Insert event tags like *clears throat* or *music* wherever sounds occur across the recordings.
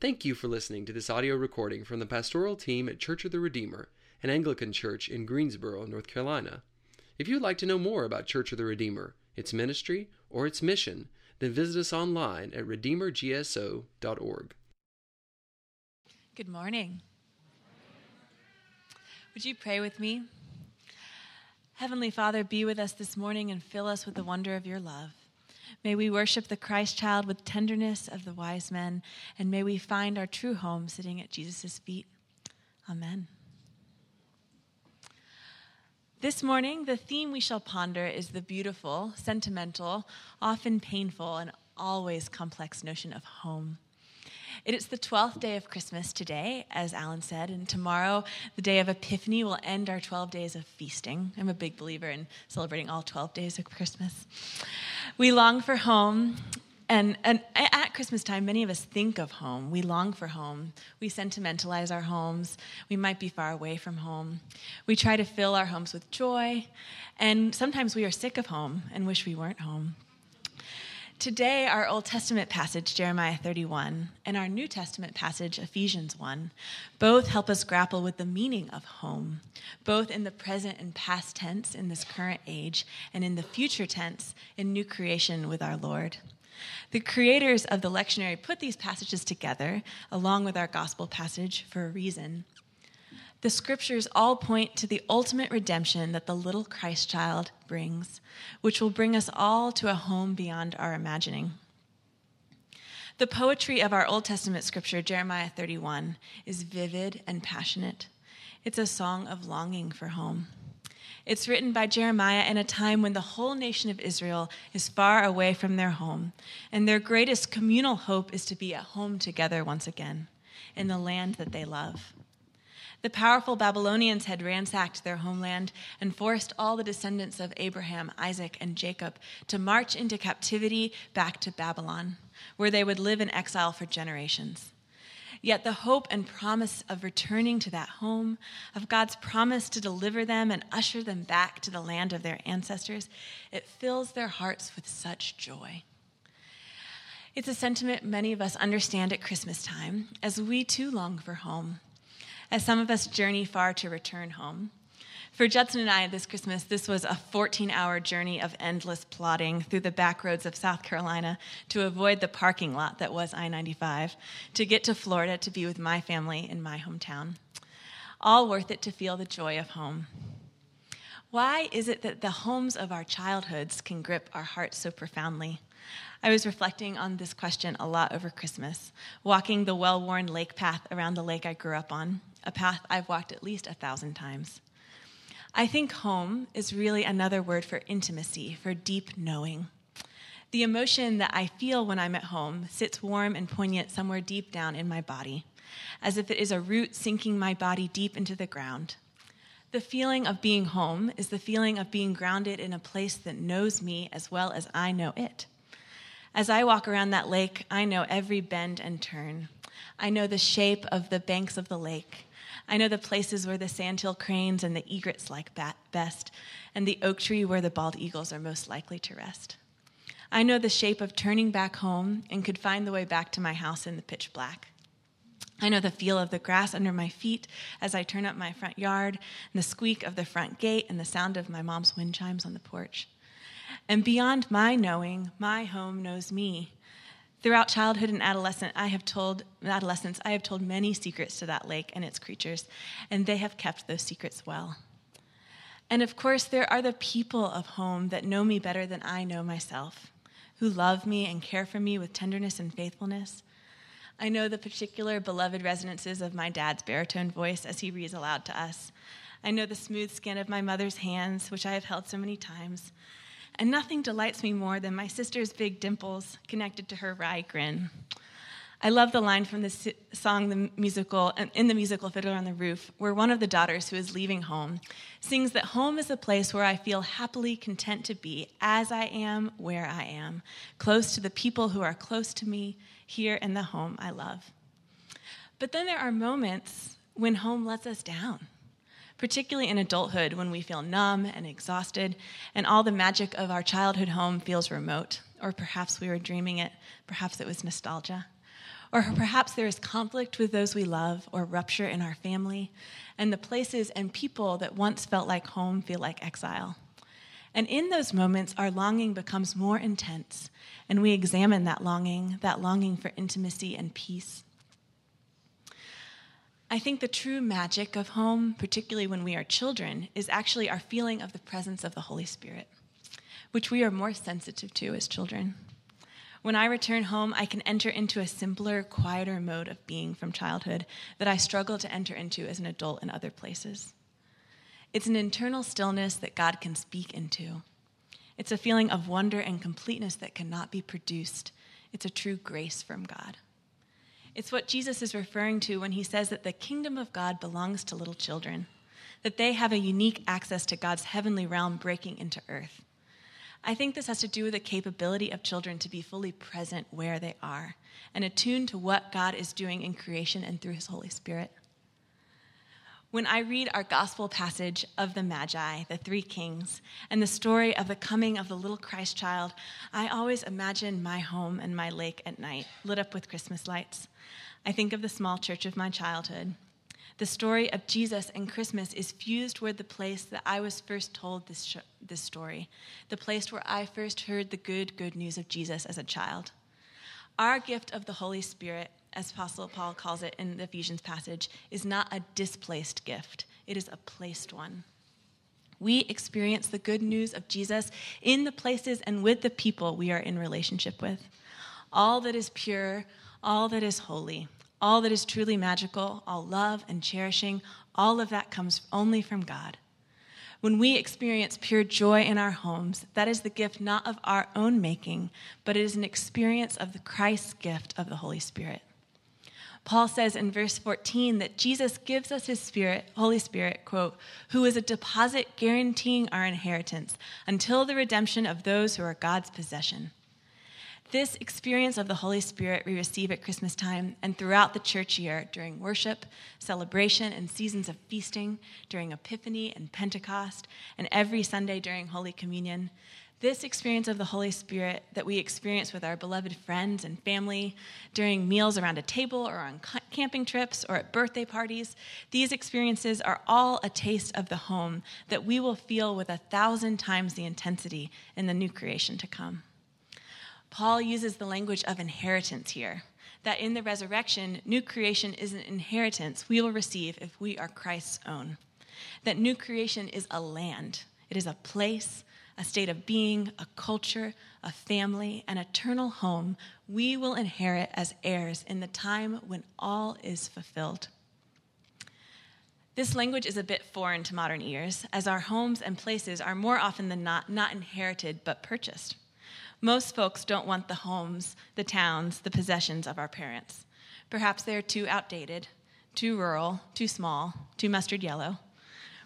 Thank you for listening to this audio recording from the pastoral team at Church of the Redeemer, an Anglican church in Greensboro, North Carolina. If you'd like to know more about Church of the Redeemer, its ministry, or its mission, then visit us online at redeemergso.org. Good morning. Would you pray with me? Heavenly Father, be with us this morning and fill us with the wonder of your love. May we worship the Christ child with tenderness of the wise men, and may we find our true home sitting at Jesus' feet. Amen. This morning, the theme we shall ponder is the beautiful, sentimental, often painful, and always complex notion of home. It is the 12th day of Christmas today, as Alan said, and tomorrow, the day of Epiphany, will end our 12 days of feasting. I'm a big believer in celebrating all 12 days of Christmas. We long for home, and, and at Christmas time, many of us think of home. We long for home. We sentimentalize our homes. We might be far away from home. We try to fill our homes with joy, and sometimes we are sick of home and wish we weren't home. Today, our Old Testament passage, Jeremiah 31, and our New Testament passage, Ephesians 1, both help us grapple with the meaning of home, both in the present and past tense in this current age, and in the future tense in new creation with our Lord. The creators of the lectionary put these passages together, along with our gospel passage, for a reason. The scriptures all point to the ultimate redemption that the little Christ child brings, which will bring us all to a home beyond our imagining. The poetry of our Old Testament scripture, Jeremiah 31, is vivid and passionate. It's a song of longing for home. It's written by Jeremiah in a time when the whole nation of Israel is far away from their home, and their greatest communal hope is to be at home together once again in the land that they love. The powerful Babylonians had ransacked their homeland and forced all the descendants of Abraham, Isaac, and Jacob to march into captivity back to Babylon, where they would live in exile for generations. Yet the hope and promise of returning to that home, of God's promise to deliver them and usher them back to the land of their ancestors, it fills their hearts with such joy. It's a sentiment many of us understand at Christmas time, as we too long for home as some of us journey far to return home. For Judson and I this Christmas, this was a 14 hour journey of endless plodding through the back roads of South Carolina to avoid the parking lot that was I 95, to get to Florida to be with my family in my hometown. All worth it to feel the joy of home. Why is it that the homes of our childhoods can grip our hearts so profoundly? I was reflecting on this question a lot over Christmas, walking the well worn lake path around the lake I grew up on a path I've walked at least a thousand times. I think home is really another word for intimacy, for deep knowing. The emotion that I feel when I'm at home sits warm and poignant somewhere deep down in my body, as if it is a root sinking my body deep into the ground. The feeling of being home is the feeling of being grounded in a place that knows me as well as I know it. As I walk around that lake, I know every bend and turn. I know the shape of the banks of the lake. I know the places where the sandhill cranes and the egrets like best, and the oak tree where the bald eagles are most likely to rest. I know the shape of turning back home and could find the way back to my house in the pitch black. I know the feel of the grass under my feet as I turn up my front yard, and the squeak of the front gate, and the sound of my mom's wind chimes on the porch. And beyond my knowing, my home knows me. Throughout childhood and adolescence, I have told adolescence, I have told many secrets to that lake and its creatures, and they have kept those secrets well. And of course, there are the people of home that know me better than I know myself, who love me and care for me with tenderness and faithfulness. I know the particular beloved resonances of my dad's baritone voice as he reads aloud to us. I know the smooth skin of my mother's hands, which I have held so many times. And nothing delights me more than my sister's big dimples connected to her wry grin. I love the line from the song the musical uh, in the musical Fiddler on the Roof, where one of the daughters who is leaving home sings that home is a place where I feel happily content to be as I am, where I am, close to the people who are close to me, here in the home I love. But then there are moments when home lets us down particularly in adulthood when we feel numb and exhausted, and all the magic of our childhood home feels remote. Or perhaps we were dreaming it, perhaps it was nostalgia. Or perhaps there is conflict with those we love or rupture in our family, and the places and people that once felt like home feel like exile. And in those moments, our longing becomes more intense, and we examine that longing, that longing for intimacy and peace. I think the true magic of home, particularly when we are children, is actually our feeling of the presence of the Holy Spirit, which we are more sensitive to as children. When I return home, I can enter into a simpler, quieter mode of being from childhood that I struggle to enter into as an adult in other places. It's an internal stillness that God can speak into. It's a feeling of wonder and completeness that cannot be produced. It's a true grace from God. It's what Jesus is referring to when he says that the kingdom of God belongs to little children, that they have a unique access to God's heavenly realm breaking into earth. I think this has to do with the capability of children to be fully present where they are and attuned to what God is doing in creation and through his Holy Spirit. When I read our gospel passage of the Magi, the three kings, and the story of the coming of the little Christ child, I always imagine my home and my lake at night, lit up with Christmas lights. I think of the small church of my childhood. The story of Jesus and Christmas is fused with the place that I was first told this, sh- this story, the place where I first heard the good, good news of Jesus as a child. Our gift of the Holy Spirit as Apostle Paul calls it in the Ephesians passage, is not a displaced gift, it is a placed one. We experience the good news of Jesus in the places and with the people we are in relationship with. All that is pure, all that is holy, all that is truly magical, all love and cherishing, all of that comes only from God. When we experience pure joy in our homes, that is the gift not of our own making, but it is an experience of the Christ's gift of the Holy Spirit. Paul says in verse 14 that Jesus gives us his Spirit, Holy Spirit, quote, who is a deposit guaranteeing our inheritance until the redemption of those who are God's possession. This experience of the Holy Spirit we receive at Christmas time and throughout the church year during worship, celebration, and seasons of feasting, during Epiphany and Pentecost, and every Sunday during Holy Communion. This experience of the Holy Spirit that we experience with our beloved friends and family during meals around a table or on camping trips or at birthday parties, these experiences are all a taste of the home that we will feel with a thousand times the intensity in the new creation to come. Paul uses the language of inheritance here, that in the resurrection, new creation is an inheritance we will receive if we are Christ's own. That new creation is a land, it is a place a state of being, a culture, a family, an eternal home we will inherit as heirs in the time when all is fulfilled. This language is a bit foreign to modern ears, as our homes and places are more often than not not inherited but purchased. Most folks don't want the homes, the towns, the possessions of our parents. Perhaps they're too outdated, too rural, too small, too mustard yellow.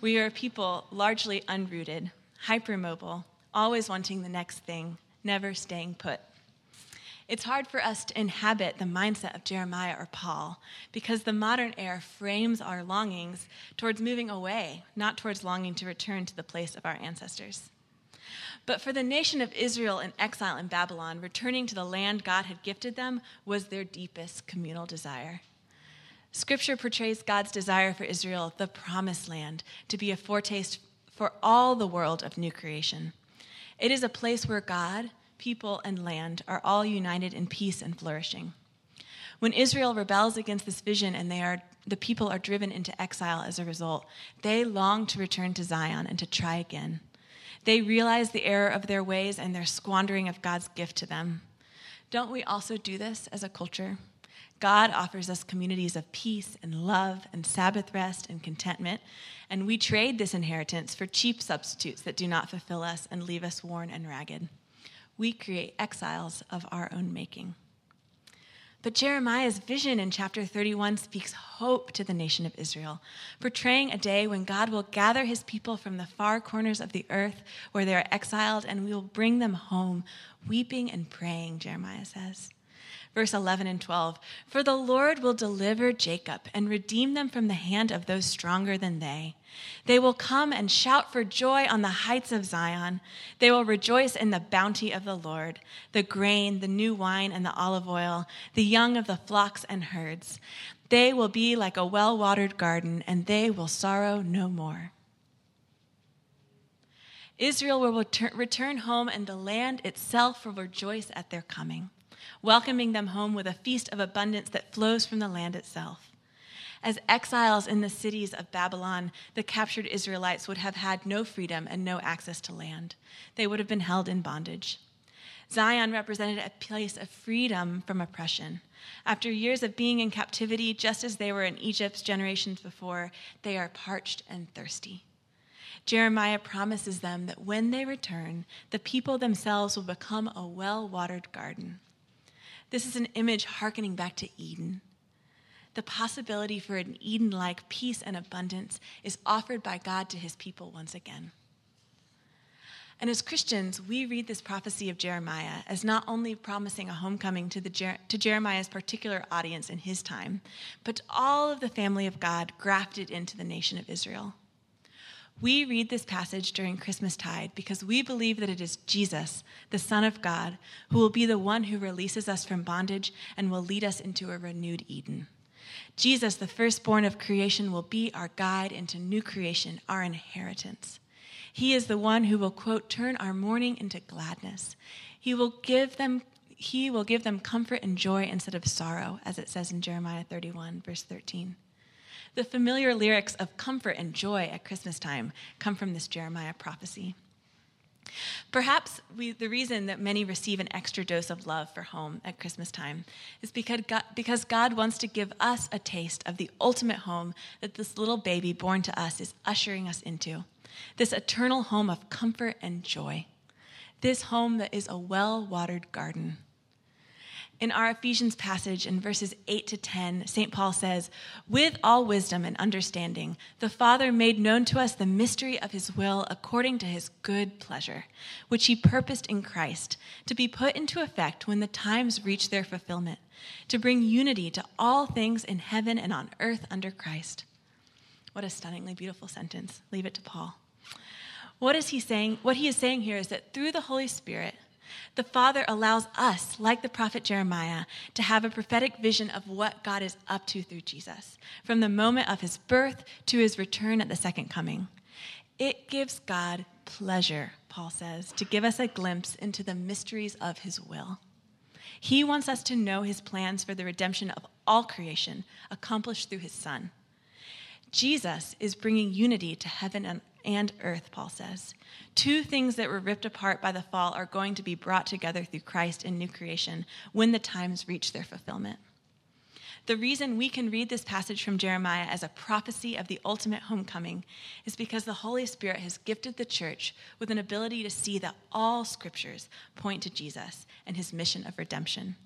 We are a people largely unrooted, hypermobile, always wanting the next thing, never staying put. It's hard for us to inhabit the mindset of Jeremiah or Paul because the modern era frames our longings towards moving away, not towards longing to return to the place of our ancestors. But for the nation of Israel in exile in Babylon, returning to the land God had gifted them was their deepest communal desire. Scripture portrays God's desire for Israel, the promised land, to be a foretaste for all the world of new creation. It is a place where God, people, and land are all united in peace and flourishing. When Israel rebels against this vision and they are, the people are driven into exile as a result, they long to return to Zion and to try again. They realize the error of their ways and their squandering of God's gift to them. Don't we also do this as a culture? God offers us communities of peace and love and Sabbath rest and contentment, and we trade this inheritance for cheap substitutes that do not fulfill us and leave us worn and ragged. We create exiles of our own making. But Jeremiah's vision in chapter 31 speaks hope to the nation of Israel, portraying a day when God will gather his people from the far corners of the earth where they are exiled, and we will bring them home, weeping and praying, Jeremiah says. Verse 11 and 12 For the Lord will deliver Jacob and redeem them from the hand of those stronger than they. They will come and shout for joy on the heights of Zion. They will rejoice in the bounty of the Lord, the grain, the new wine, and the olive oil, the young of the flocks and herds. They will be like a well watered garden, and they will sorrow no more. Israel will return home, and the land itself will rejoice at their coming welcoming them home with a feast of abundance that flows from the land itself. As exiles in the cities of Babylon, the captured Israelites would have had no freedom and no access to land. They would have been held in bondage. Zion represented a place of freedom from oppression. After years of being in captivity, just as they were in Egypt's generations before, they are parched and thirsty. Jeremiah promises them that when they return, the people themselves will become a well watered garden. This is an image hearkening back to Eden. The possibility for an Eden like peace and abundance is offered by God to his people once again. And as Christians, we read this prophecy of Jeremiah as not only promising a homecoming to, the Jer- to Jeremiah's particular audience in his time, but to all of the family of God grafted into the nation of Israel. We read this passage during Christmastide because we believe that it is Jesus, the Son of God, who will be the one who releases us from bondage and will lead us into a renewed Eden. Jesus, the firstborn of creation, will be our guide into new creation, our inheritance. He is the one who will, quote, turn our mourning into gladness. He will give them he will give them comfort and joy instead of sorrow, as it says in Jeremiah 31, verse 13. The familiar lyrics of comfort and joy at Christmas time come from this Jeremiah prophecy. Perhaps we, the reason that many receive an extra dose of love for home at Christmas time is because God, because God wants to give us a taste of the ultimate home that this little baby born to us is ushering us into this eternal home of comfort and joy, this home that is a well watered garden in our Ephesians passage in verses 8 to 10, St. Paul says, With all wisdom and understanding, the Father made known to us the mystery of his will according to his good pleasure, which he purposed in Christ to be put into effect when the times reach their fulfillment, to bring unity to all things in heaven and on earth under Christ. What a stunningly beautiful sentence. Leave it to Paul. What is he saying? What he is saying here is that through the Holy Spirit, the Father allows us, like the prophet Jeremiah, to have a prophetic vision of what God is up to through Jesus, from the moment of his birth to his return at the second coming. It gives God pleasure, Paul says, to give us a glimpse into the mysteries of his will. He wants us to know his plans for the redemption of all creation, accomplished through his Son. Jesus is bringing unity to heaven and and earth, Paul says. Two things that were ripped apart by the fall are going to be brought together through Christ in new creation when the times reach their fulfillment. The reason we can read this passage from Jeremiah as a prophecy of the ultimate homecoming is because the Holy Spirit has gifted the church with an ability to see that all scriptures point to Jesus and his mission of redemption.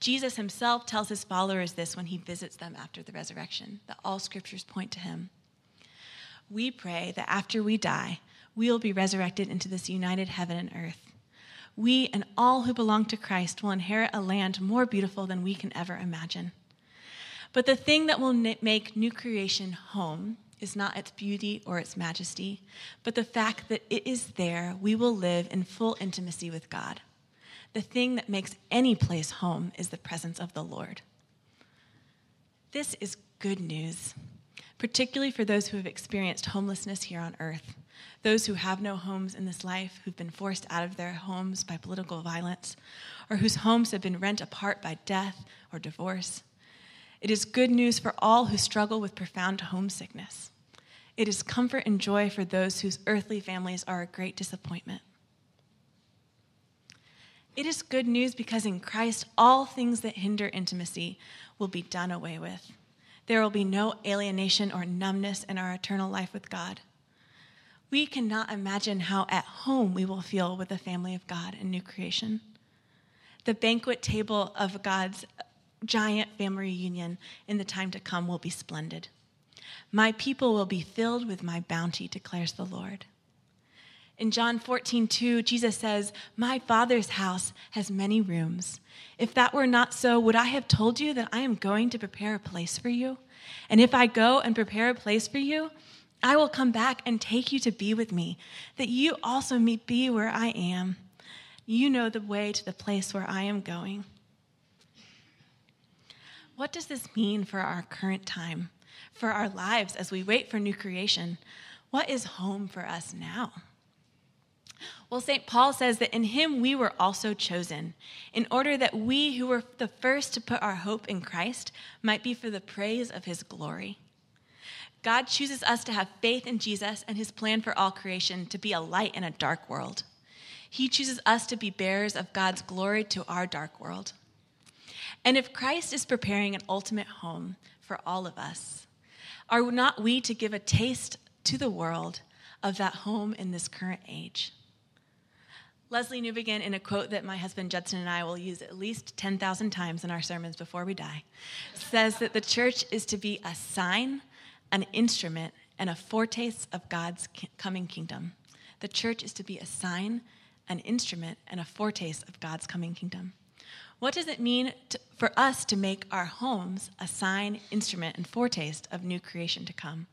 Jesus himself tells his followers this when he visits them after the resurrection, that all scriptures point to him we pray that after we die, we will be resurrected into this united heaven and earth. We and all who belong to Christ will inherit a land more beautiful than we can ever imagine. But the thing that will make new creation home is not its beauty or its majesty, but the fact that it is there we will live in full intimacy with God. The thing that makes any place home is the presence of the Lord. This is good news particularly for those who have experienced homelessness here on earth, those who have no homes in this life, who've been forced out of their homes by political violence, or whose homes have been rent apart by death or divorce. It is good news for all who struggle with profound homesickness. It is comfort and joy for those whose earthly families are a great disappointment. It is good news because in Christ, all things that hinder intimacy will be done away with. There will be no alienation or numbness in our eternal life with God. We cannot imagine how at home we will feel with the family of God in new creation. The banquet table of God's giant family reunion in the time to come will be splendid. My people will be filled with my bounty, declares the Lord. In John 14, 2, Jesus says, My Father's house has many rooms. If that were not so, would I have told you that I am going to prepare a place for you? And if I go and prepare a place for you, I will come back and take you to be with me, that you also may be where I am. You know the way to the place where I am going. What does this mean for our current time, for our lives as we wait for new creation? What is home for us now? Well, St. Paul says that in him we were also chosen, in order that we who were the first to put our hope in Christ might be for the praise of his glory. God chooses us to have faith in Jesus and his plan for all creation to be a light in a dark world. He chooses us to be bearers of God's glory to our dark world. And if Christ is preparing an ultimate home for all of us, are not we to give a taste to the world of that home in this current age? Lesslie Newbigin in a quote that my husband Judson and I will use at least 10,000 times in our sermons before we die, says that the church is to be a sign, an instrument, and a foretaste of God's coming kingdom. The church is to be a sign, an instrument, and a foretaste of God's coming kingdom. What does it mean to, for us to make our homes a sign, instrument, and foretaste of new creation to come?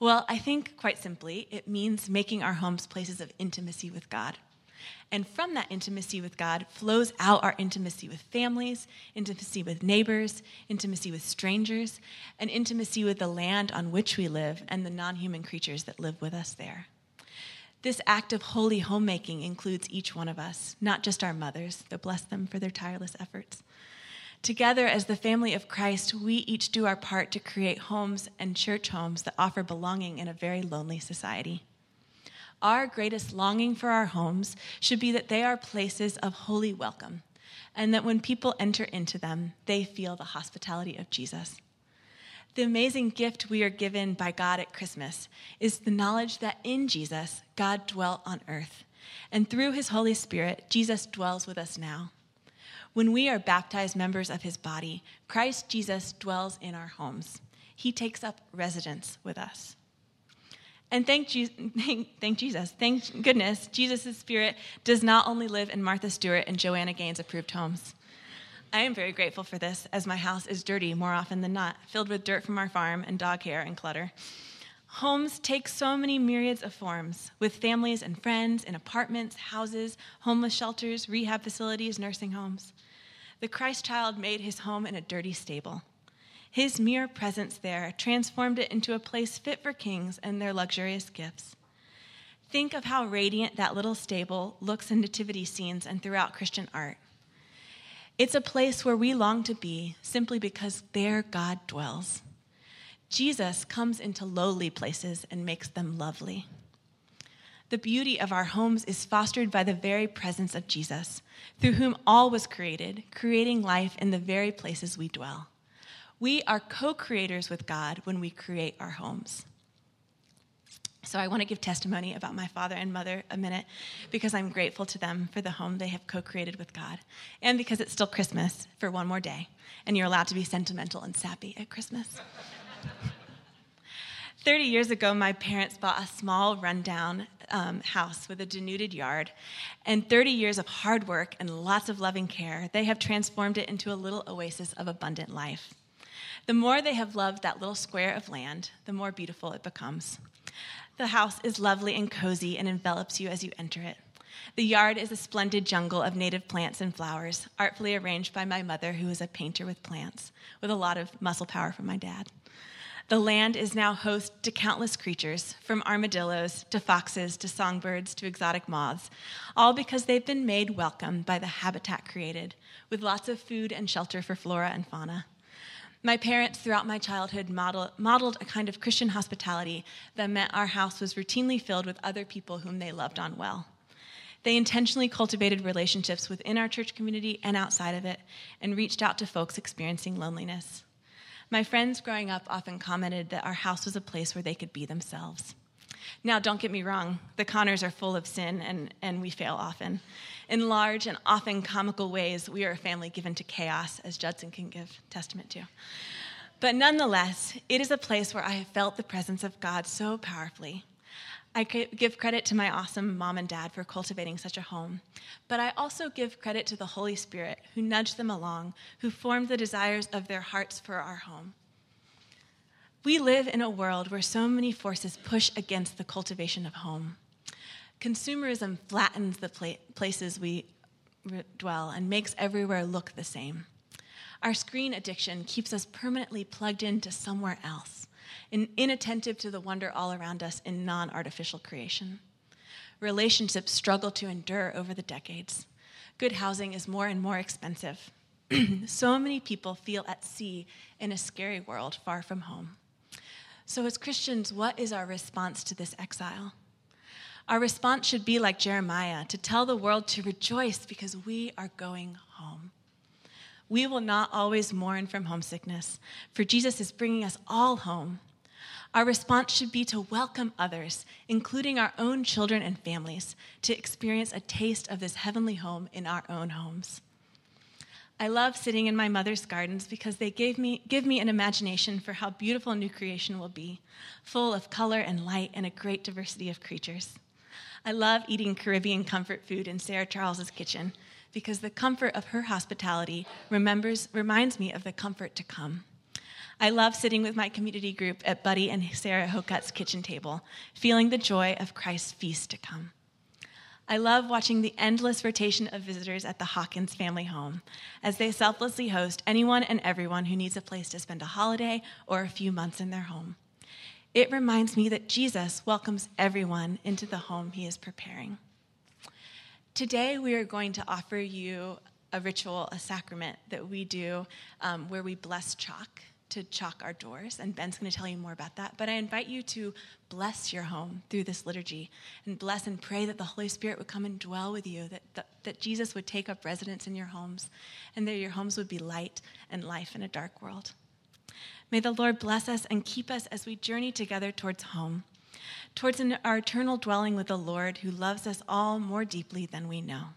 Well, I think quite simply, it means making our homes places of intimacy with God. And from that intimacy with God flows out our intimacy with families, intimacy with neighbors, intimacy with strangers, and intimacy with the land on which we live and the non human creatures that live with us there. This act of holy homemaking includes each one of us, not just our mothers, though bless them for their tireless efforts. Together, as the family of Christ, we each do our part to create homes and church homes that offer belonging in a very lonely society. Our greatest longing for our homes should be that they are places of holy welcome, and that when people enter into them, they feel the hospitality of Jesus. The amazing gift we are given by God at Christmas is the knowledge that in Jesus, God dwelt on earth, and through his Holy Spirit, Jesus dwells with us now. When we are baptized members of his body, Christ Jesus dwells in our homes. He takes up residence with us. And thank, Je- thank Jesus, thank goodness, Jesus' spirit does not only live in Martha Stewart and Joanna Gaines approved homes. I am very grateful for this, as my house is dirty more often than not, filled with dirt from our farm and dog hair and clutter. Homes take so many myriads of forms, with families and friends in apartments, houses, homeless shelters, rehab facilities, nursing homes. The Christ child made his home in a dirty stable. His mere presence there transformed it into a place fit for kings and their luxurious gifts. Think of how radiant that little stable looks in nativity scenes and throughout Christian art. It's a place where we long to be simply because there God dwells. Jesus comes into lowly places and makes them lovely. The beauty of our homes is fostered by the very presence of Jesus, through whom all was created, creating life in the very places we dwell. We are co creators with God when we create our homes. So, I want to give testimony about my father and mother a minute because I'm grateful to them for the home they have co created with God, and because it's still Christmas for one more day, and you're allowed to be sentimental and sappy at Christmas. *laughs* 30 years ago, my parents bought a small, rundown um, house with a denuded yard. And 30 years of hard work and lots of loving care, they have transformed it into a little oasis of abundant life. The more they have loved that little square of land, the more beautiful it becomes. The house is lovely and cozy and envelops you as you enter it. The yard is a splendid jungle of native plants and flowers, artfully arranged by my mother, who is a painter with plants, with a lot of muscle power from my dad. The land is now host to countless creatures, from armadillos to foxes to songbirds to exotic moths, all because they've been made welcome by the habitat created, with lots of food and shelter for flora and fauna. My parents, throughout my childhood, model, modeled a kind of Christian hospitality that meant our house was routinely filled with other people whom they loved on well. They intentionally cultivated relationships within our church community and outside of it, and reached out to folks experiencing loneliness. My friends growing up often commented that our house was a place where they could be themselves. Now, don't get me wrong, the Connors are full of sin and, and we fail often. In large and often comical ways, we are a family given to chaos, as Judson can give testament to. But nonetheless, it is a place where I have felt the presence of God so powerfully. I give credit to my awesome mom and dad for cultivating such a home, but I also give credit to the Holy Spirit who nudged them along, who formed the desires of their hearts for our home. We live in a world where so many forces push against the cultivation of home. Consumerism flattens the pla- places we dwell and makes everywhere look the same. Our screen addiction keeps us permanently plugged into somewhere else, and inattentive to the wonder all around us in non artificial creation. Relationships struggle to endure over the decades. Good housing is more and more expensive. *clears throat* so many people feel at sea in a scary world far from home. So, as Christians, what is our response to this exile? Our response should be like Jeremiah to tell the world to rejoice because we are going home. We will not always mourn from homesickness, for Jesus is bringing us all home. Our response should be to welcome others, including our own children and families, to experience a taste of this heavenly home in our own homes. I love sitting in my mother's gardens because they gave me, give me an imagination for how beautiful new creation will be, full of color and light and a great diversity of creatures. I love eating Caribbean comfort food in Sarah Charles's kitchen because the comfort of her hospitality remembers, reminds me of the comfort to come. I love sitting with my community group at Buddy and Sarah Hokut's kitchen table, feeling the joy of Christ's feast to come. I love watching the endless rotation of visitors at the Hawkins family home as they selflessly host anyone and everyone who needs a place to spend a holiday or a few months in their home. It reminds me that Jesus welcomes everyone into the home he is preparing. Today, we are going to offer you a ritual, a sacrament that we do um, where we bless chalk to chalk our doors, and Ben's going to tell you more about that. But I invite you to bless your home through this liturgy and bless and pray that the Holy Spirit would come and dwell with you, that, that, that Jesus would take up residence in your homes, and that your homes would be light and life in a dark world. May the Lord bless us and keep us as we journey together towards home, towards an, our eternal dwelling with the Lord who loves us all more deeply than we know.